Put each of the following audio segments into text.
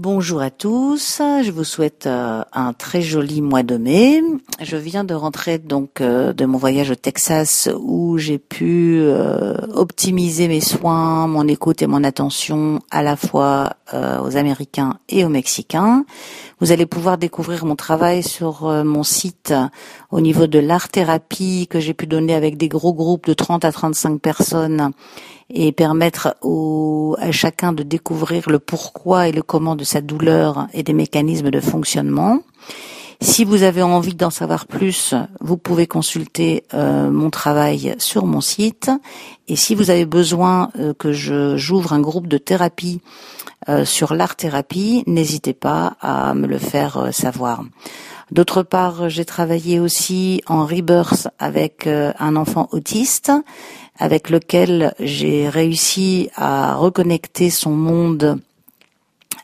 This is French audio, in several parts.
Bonjour à tous, je vous souhaite euh, un très joli mois de mai. Je viens de rentrer donc euh, de mon voyage au Texas où j'ai pu euh, optimiser mes soins, mon écoute et mon attention à la fois aux Américains et aux Mexicains. Vous allez pouvoir découvrir mon travail sur mon site au niveau de l'art thérapie que j'ai pu donner avec des gros groupes de 30 à 35 personnes et permettre à chacun de découvrir le pourquoi et le comment de sa douleur et des mécanismes de fonctionnement. Si vous avez envie d'en savoir plus, vous pouvez consulter euh, mon travail sur mon site. Et si vous avez besoin euh, que je j'ouvre un groupe de thérapie euh, sur l'art thérapie, n'hésitez pas à me le faire savoir. D'autre part, j'ai travaillé aussi en rebirth avec un enfant autiste avec lequel j'ai réussi à reconnecter son monde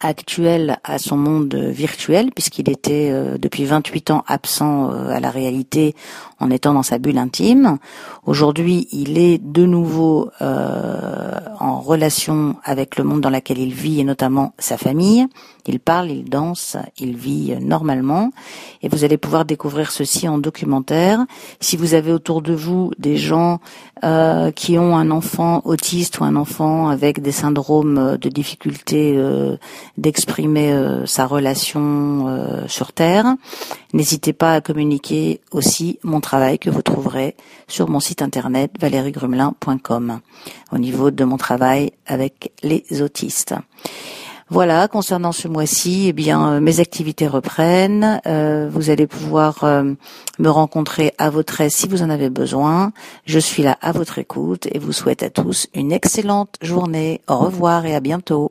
actuel à son monde virtuel puisqu'il était euh, depuis 28 ans absent euh, à la réalité en étant dans sa bulle intime. Aujourd'hui, il est de nouveau euh, en relation avec le monde dans lequel il vit et notamment sa famille. Il parle, il danse, il vit normalement et vous allez pouvoir découvrir ceci en documentaire. Si vous avez autour de vous des gens euh, qui ont un enfant autiste ou un enfant avec des syndromes de difficulté euh, d'exprimer euh, sa relation euh, sur Terre, n'hésitez pas à communiquer aussi mon travail que vous trouverez sur mon site internet valeriegrumelin.com au niveau de mon travail avec les autistes. Voilà, concernant ce mois-ci, eh bien, euh, mes activités reprennent. Vous allez pouvoir me rencontrer à votre aise si vous en avez besoin. Je suis là à votre écoute et vous souhaite à tous une excellente journée. Au revoir et à bientôt.